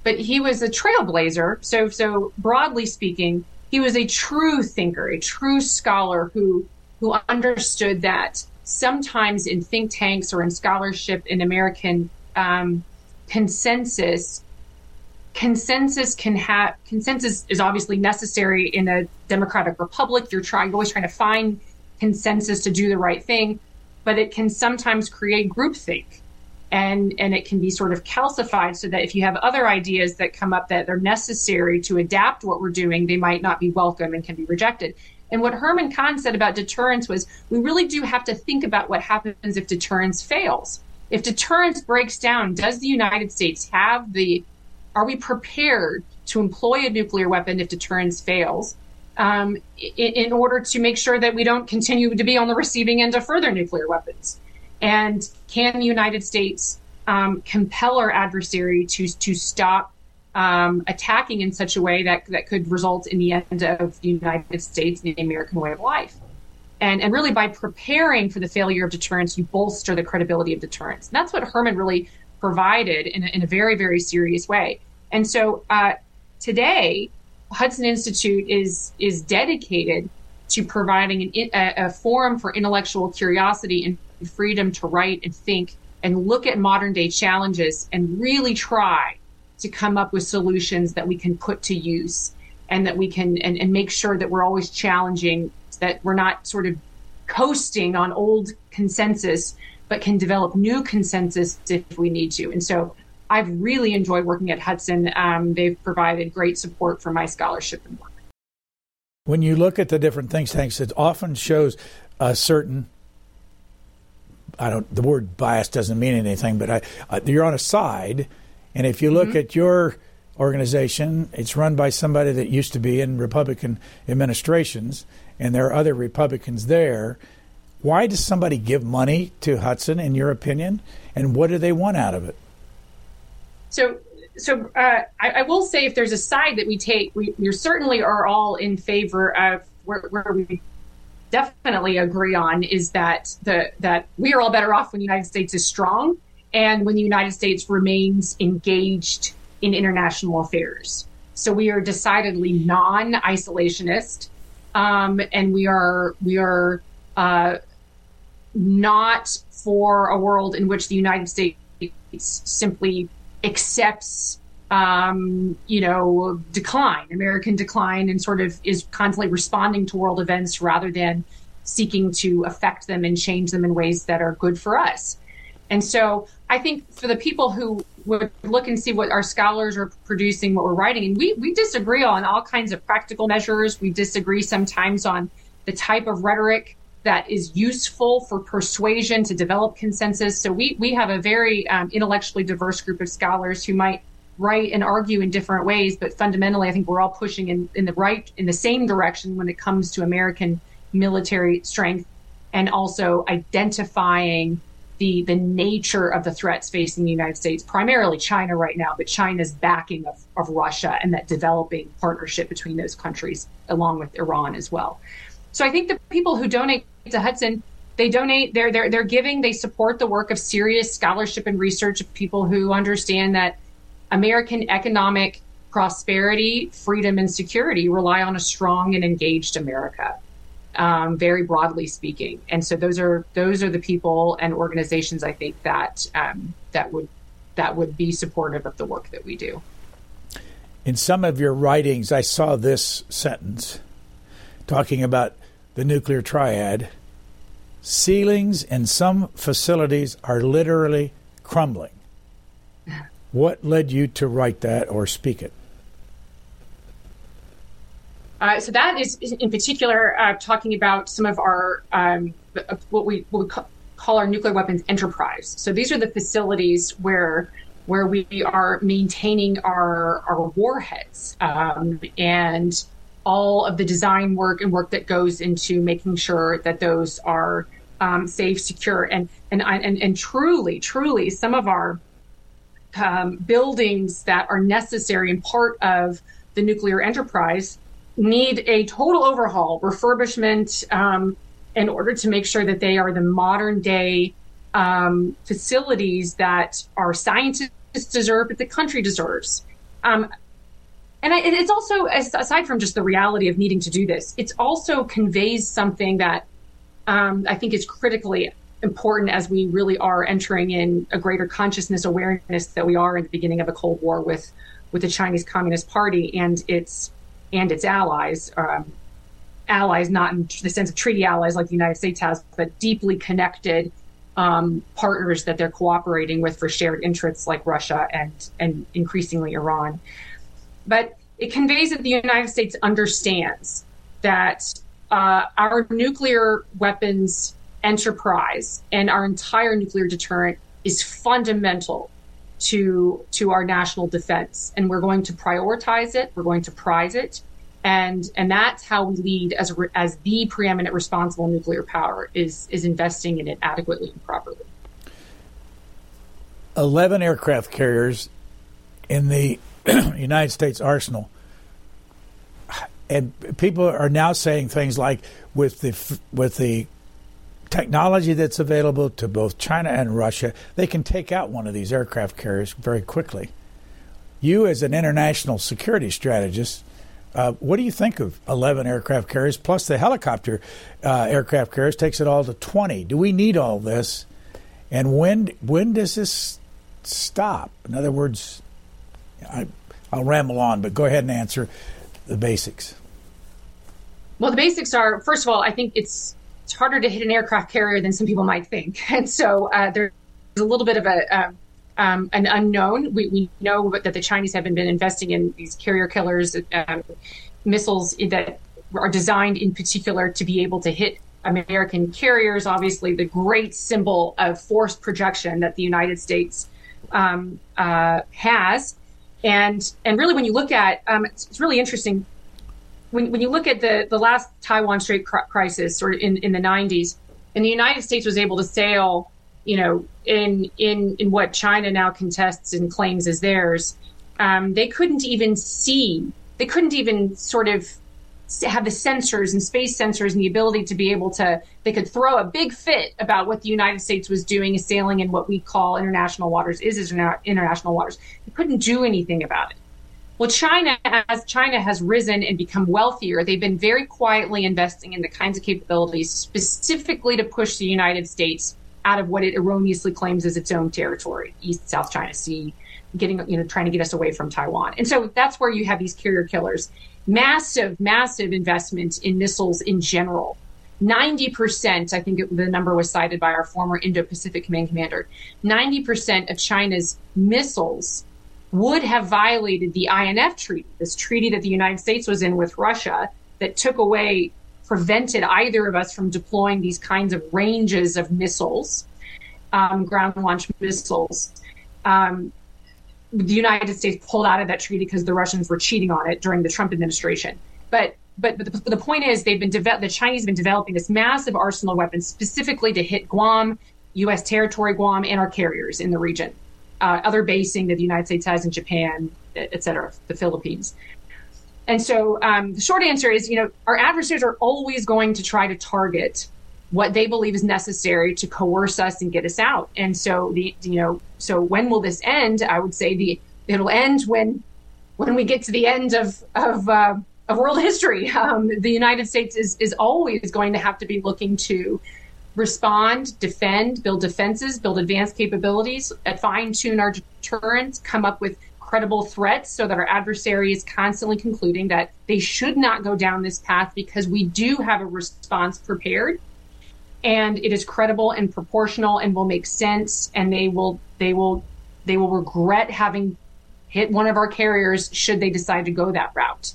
But he was a trailblazer. So, so broadly speaking, he was a true thinker, a true scholar who who understood that sometimes in think tanks or in scholarship in American um, consensus, consensus can have consensus is obviously necessary in a democratic republic. You're trying always trying to find consensus to do the right thing, but it can sometimes create groupthink. And and it can be sort of calcified so that if you have other ideas that come up that are necessary to adapt what we're doing they might not be welcome and can be rejected. And what herman kahn said about deterrence was we really do have to think about what happens if deterrence fails. If deterrence breaks down does the united states have the are we prepared to employ a nuclear weapon if deterrence fails um, in, in order to make sure that we don't continue to be on the receiving end of further nuclear weapons and can the United States um, compel our adversary to to stop um, attacking in such a way that that could result in the end of the United States and the American way of life? And, and really, by preparing for the failure of deterrence, you bolster the credibility of deterrence. And that's what Herman really provided in a, in a very, very serious way. And so uh, today, Hudson Institute is is dedicated to providing an, a, a forum for intellectual curiosity and freedom to write and think and look at modern day challenges and really try to come up with solutions that we can put to use and that we can and, and make sure that we're always challenging that we're not sort of coasting on old consensus but can develop new consensus if we need to and so i've really enjoyed working at hudson um, they've provided great support for my scholarship and work when you look at the different think tanks it often shows a certain I don't. The word bias doesn't mean anything, but I, uh, you're on a side, and if you look mm-hmm. at your organization, it's run by somebody that used to be in Republican administrations, and there are other Republicans there. Why does somebody give money to Hudson, in your opinion, and what do they want out of it? So, so uh, I, I, will say, if there's a side that we take, we, we certainly are all in favor of where, where we definitely agree on is that the that we are all better off when the United States is strong and when the United States remains engaged in international affairs. So we are decidedly non-isolationist, um, and we are we are uh, not for a world in which the United States simply accepts um, you know, decline, American decline, and sort of is constantly responding to world events rather than seeking to affect them and change them in ways that are good for us. And so I think for the people who would look and see what our scholars are producing, what we're writing, and we, we disagree on all kinds of practical measures. We disagree sometimes on the type of rhetoric that is useful for persuasion to develop consensus. So we, we have a very um, intellectually diverse group of scholars who might write and argue in different ways, but fundamentally, I think we're all pushing in, in the right, in the same direction when it comes to American military strength and also identifying the, the nature of the threats facing the United States, primarily China right now, but China's backing of, of Russia and that developing partnership between those countries, along with Iran as well. So I think the people who donate to Hudson, they donate, they're, they're, they're giving, they support the work of serious scholarship and research of people who understand that American economic prosperity, freedom, and security rely on a strong and engaged America. Um, very broadly speaking, and so those are those are the people and organizations I think that um, that would that would be supportive of the work that we do. In some of your writings, I saw this sentence talking about the nuclear triad. Ceilings in some facilities are literally crumbling. What led you to write that or speak it? Uh, so that is, in particular, uh, talking about some of our um, what we what we call our nuclear weapons enterprise. So these are the facilities where where we are maintaining our our warheads um, and all of the design work and work that goes into making sure that those are um, safe, secure, and and and and truly, truly, some of our um, buildings that are necessary and part of the nuclear enterprise need a total overhaul, refurbishment, um, in order to make sure that they are the modern day um, facilities that our scientists deserve, but the country deserves. Um, and I, it's also, aside from just the reality of needing to do this, it also conveys something that um, I think is critically important as we really are entering in a greater consciousness awareness that we are in the beginning of a Cold War with with the Chinese Communist Party and its and its allies. Um, allies, not in the sense of treaty allies like the United States has, but deeply connected um, partners that they're cooperating with for shared interests like Russia and and increasingly Iran. But it conveys that the United States understands that uh, our nuclear weapons enterprise and our entire nuclear deterrent is fundamental to to our national defense. And we're going to prioritize it. We're going to prize it. And and that's how we lead as a, as the preeminent responsible nuclear power is is investing in it adequately and properly. 11 aircraft carriers in the United States arsenal and people are now saying things like with the with the technology that's available to both China and Russia, they can take out one of these aircraft carriers very quickly. You, as an international security strategist, uh, what do you think of 11 aircraft carriers plus the helicopter uh, aircraft carriers takes it all to 20? Do we need all this? And when when does this stop? In other words, I, I'll ramble on, but go ahead and answer the basics. Well, the basics are first of all, I think it's it's harder to hit an aircraft carrier than some people might think. And so uh, there's a little bit of a um, um, an unknown. We, we know that the Chinese have been, been investing in these carrier killers, um, missiles that are designed in particular to be able to hit American carriers. Obviously, the great symbol of force projection that the United States um, uh, has. And and really, when you look at, um, it's, it's really interesting. When, when you look at the, the last Taiwan Strait crisis or in, in the 90s, and the United States was able to sail, you know, in in in what China now contests and claims as theirs, um, they couldn't even see, they couldn't even sort of have the sensors and space sensors and the ability to be able to, they could throw a big fit about what the United States was doing sailing in what we call international waters is international waters. They couldn't do anything about it. Well, China, as China has risen and become wealthier, they've been very quietly investing in the kinds of capabilities specifically to push the United States out of what it erroneously claims as its own territory, East South China Sea, getting you know trying to get us away from Taiwan. And so that's where you have these carrier killers. Massive, massive investment in missiles in general. 90%, I think it, the number was cited by our former Indo Pacific Command Commander, 90% of China's missiles would have violated the INF treaty, this treaty that the United States was in with Russia that took away, prevented either of us from deploying these kinds of ranges of missiles, um, ground launch missiles. Um, the United States pulled out of that treaty because the Russians were cheating on it during the Trump administration. But but, but the, the, point is, they've been de- the Chinese have been developing this massive arsenal of weapons specifically to hit Guam, U.S. territory, Guam, and our carriers in the region. Uh, other basing that the United States has in Japan, et cetera, the Philippines. And so um, the short answer is, you know, our adversaries are always going to try to target what they believe is necessary to coerce us and get us out. And so the, you know, so when will this end? I would say the it'll end when when we get to the end of of uh, of world history. Um, the United States is is always going to have to be looking to respond, defend, build defenses, build advanced capabilities, fine tune our deterrence, come up with credible threats so that our adversary is constantly concluding that they should not go down this path because we do have a response prepared and it is credible and proportional and will make sense and they will they will they will regret having hit one of our carriers should they decide to go that route.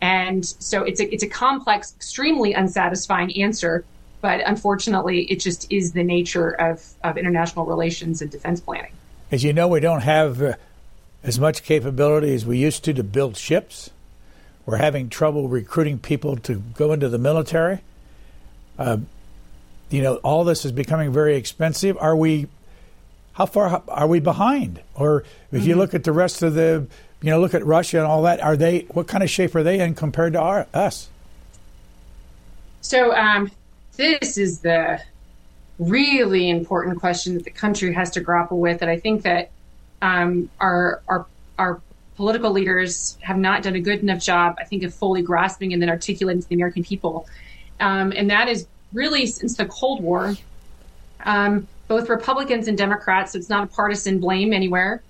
And so it's a it's a complex, extremely unsatisfying answer, but unfortunately, it just is the nature of of international relations and defense planning. As you know, we don't have uh, as much capability as we used to to build ships. We're having trouble recruiting people to go into the military. Uh, you know, all this is becoming very expensive. Are we? How far are we behind? Or if mm-hmm. you look at the rest of the you know, look at Russia and all that. Are they? What kind of shape are they in compared to our, us? So um, this is the really important question that the country has to grapple with. And I think that um, our our our political leaders have not done a good enough job, I think, of fully grasping and then articulating to the American people. Um, and that is really since the Cold War, um, both Republicans and Democrats, it's not a partisan blame anywhere.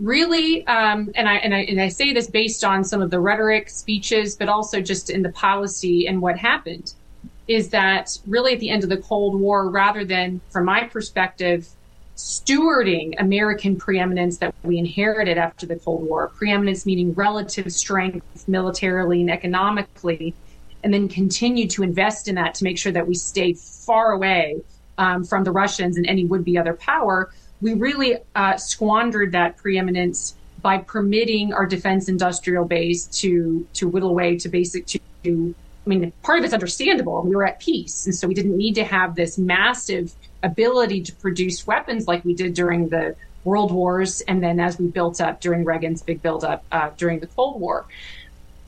Really, um, and I and I and I say this based on some of the rhetoric, speeches, but also just in the policy and what happened, is that really at the end of the Cold War, rather than, from my perspective, stewarding American preeminence that we inherited after the Cold War, preeminence meaning relative strength militarily and economically, and then continue to invest in that to make sure that we stay far away um, from the Russians and any would be other power we really uh, squandered that preeminence by permitting our defense industrial base to to whittle away to basic to, to I mean, part of it's understandable. We were at peace, and so we didn't need to have this massive ability to produce weapons like we did during the world wars, and then as we built up during Reagan's big buildup uh, during the Cold War.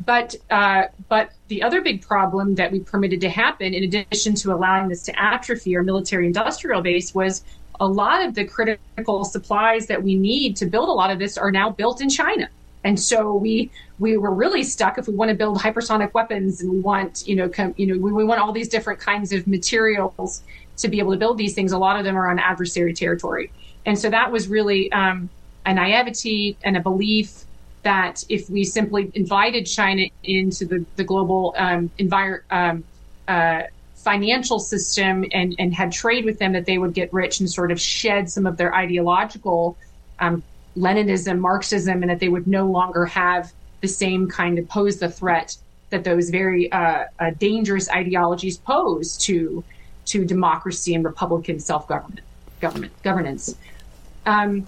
But uh, but the other big problem that we permitted to happen, in addition to allowing this to atrophy our military industrial base, was a lot of the critical supplies that we need to build a lot of this are now built in China. And so we we were really stuck if we want to build hypersonic weapons and we want you know com, you know we, we want all these different kinds of materials to be able to build these things. A lot of them are on adversary territory, and so that was really um, a naivety and a belief that if we simply invited China into the the global um, environment. Um, uh, financial system and, and had trade with them that they would get rich and sort of shed some of their ideological um, Leninism, Marxism, and that they would no longer have the same kind of pose the threat that those very uh, uh, dangerous ideologies pose to to democracy and republican self government government governance. Um,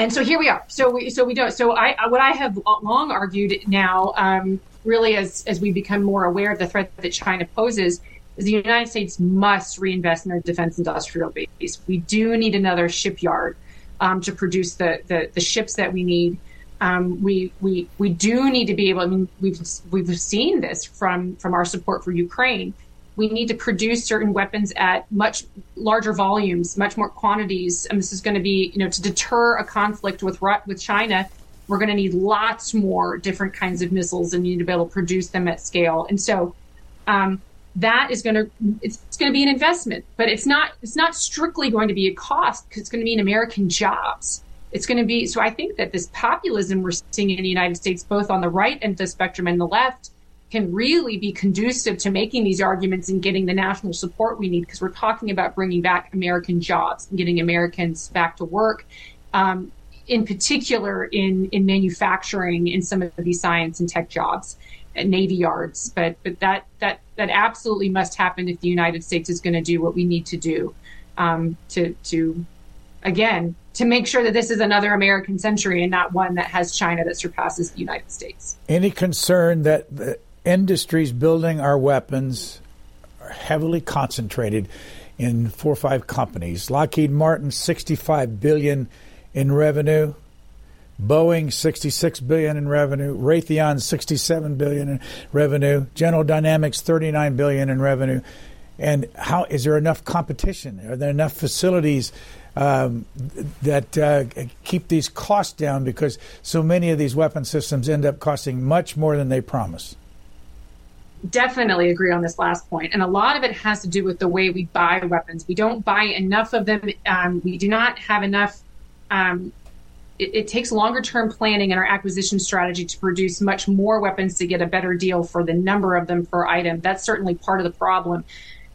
and so here we are. So we so we don't. So I what I have long argued now, um, really as as we become more aware of the threat that China poses, is the United States must reinvest in our defense industrial base. We do need another shipyard um, to produce the, the, the ships that we need. Um, we we we do need to be able. I mean, we've we've seen this from from our support for Ukraine. We need to produce certain weapons at much larger volumes, much more quantities, and this is going to be, you know, to deter a conflict with with China. We're going to need lots more different kinds of missiles, and we need to be able to produce them at scale. And so, um, that is going to it's, it's going to be an investment, but it's not it's not strictly going to be a cost because it's going to mean American jobs. It's going to be so. I think that this populism we're seeing in the United States, both on the right of the spectrum and the left, can really be conducive to making these arguments and getting the national support we need because we're talking about bringing back American jobs and getting Americans back to work. Um, in particular, in in manufacturing, in some of these science and tech jobs at Navy yards. But but that that that absolutely must happen if the United States is going to do what we need to do um, to to again to make sure that this is another American century and not one that has China that surpasses the United States. Any concern that the industries building our weapons are heavily concentrated in four or five companies? Lockheed Martin, 65 billion in revenue. Boeing 66 billion in revenue, Raytheon 67 billion in revenue, General Dynamics 39 billion in revenue. And how is there enough competition? Are there enough facilities um, that uh, keep these costs down? Because so many of these weapon systems end up costing much more than they promise. Definitely agree on this last point. And a lot of it has to do with the way we buy weapons. We don't buy enough of them. Um, we do not have enough um, it, it takes longer term planning in our acquisition strategy to produce much more weapons to get a better deal for the number of them per item. That's certainly part of the problem.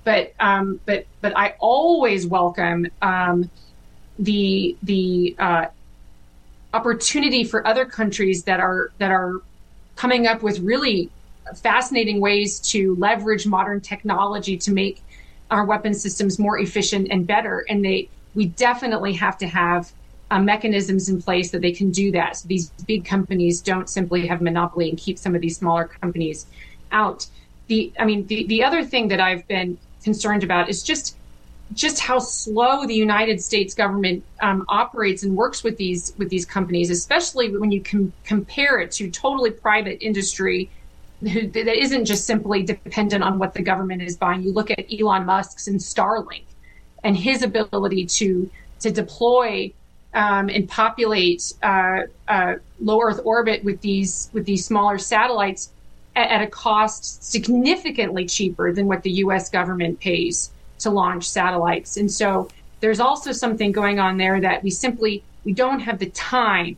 But um, but but I always welcome um, the the uh, opportunity for other countries that are that are coming up with really fascinating ways to leverage modern technology to make our weapon systems more efficient and better. And they we definitely have to have uh, mechanisms in place that they can do that. So these big companies don't simply have monopoly and keep some of these smaller companies out. The, I mean, the, the other thing that I've been concerned about is just just how slow the United States government um, operates and works with these with these companies, especially when you com- compare it to totally private industry that isn't just simply dependent on what the government is buying. You look at Elon Musk's and Starlink and his ability to to deploy um, and populate uh, uh, low Earth orbit with these with these smaller satellites at, at, a cost significantly cheaper than what the U.S. government pays to launch satellites. And so there's also something going on there that we simply we don't have the time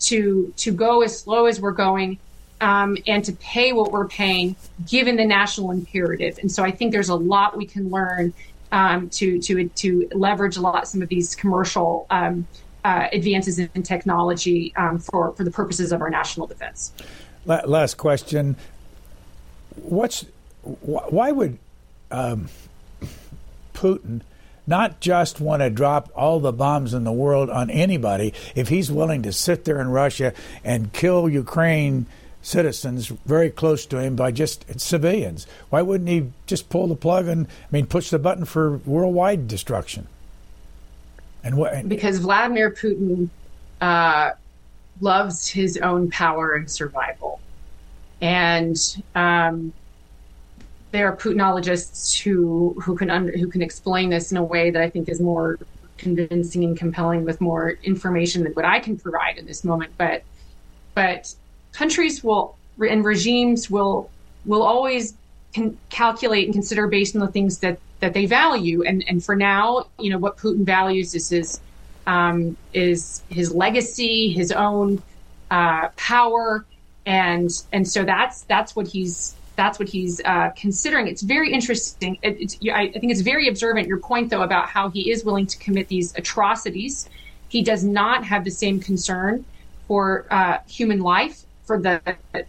to to go as slow as we're going. Um, and to pay what we're paying, given the national imperative, and so I think there's a lot we can learn um, to to to leverage a lot some of these commercial um, uh, advances in technology um, for, for the purposes of our national defense. Last question. What's why would um, Putin not just want to drop all the bombs in the world on anybody if he's willing to sit there in Russia and kill Ukraine citizens very close to him by just civilians? Why wouldn't he just pull the plug and I mean push the button for worldwide destruction? And what? Because Vladimir Putin uh, loves his own power and survival, and um, there are Putinologists who who can under, who can explain this in a way that I think is more convincing and compelling with more information than what I can provide in this moment. But but countries will and regimes will will always can calculate and consider based on the things that that they value. And and for now, you know, what Putin values is his um, is his legacy, his own uh, power, and and so that's that's what he's that's what he's uh, considering. It's very interesting. It, I think it's very observant. Your point, though, about how he is willing to commit these atrocities. He does not have the same concern for uh, human life, for the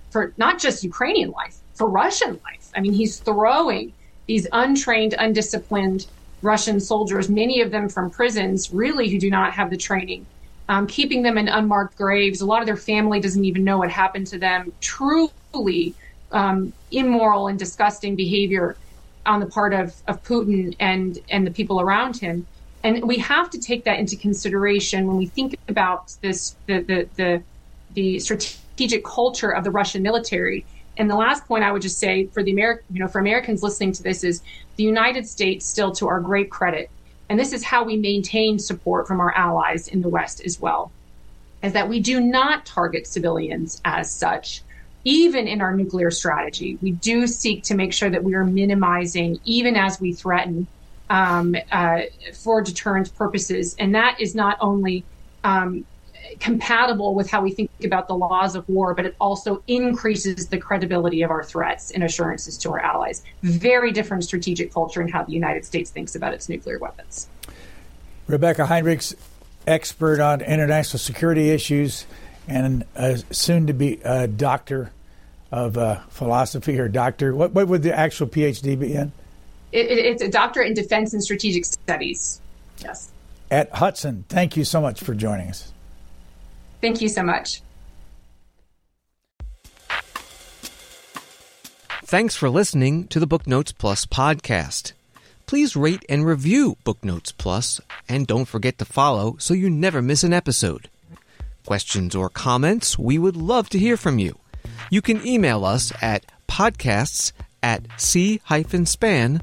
for not just Ukrainian life, for Russian life. I mean, he's throwing these untrained, undisciplined Russian soldiers, many of them from prisons, really who do not have the training, um, keeping them in unmarked graves. A lot of their family doesn't even know what happened to them. Truly um, immoral and disgusting behavior on the part of, of Putin and, and the people around him. And we have to take that into consideration when we think about this the, the, the, the strategic culture of the Russian military and the last point I would just say for the American, you know, for Americans listening to this is the United States still to our great credit, and this is how we maintain support from our allies in the West as well, is that we do not target civilians as such. even in our nuclear strategy, we do seek to make sure that we are minimizing, even as we threaten, um, uh, for deterrence purposes. And that is not only um, compatible with how we think about the laws of war, but it also increases the credibility of our threats and assurances to our allies. Very different strategic culture in how the United States thinks about its nuclear weapons. Rebeccah Heinrichs, expert on international security issues and soon to be a doctor of uh, philosophy or doctor. What, what would the actual PhD be in? It, it, it's a doctorate in defense and strategic studies. Yes. At Hudson. Thank you so much for joining us. Thank you so much. Thanks for listening to the Booknotes Plus podcast. Please rate and review Booknotes Plus, and don't forget to follow so you never miss an episode. Questions or comments, we would love to hear from you. You can email us at podcasts at c-span.org.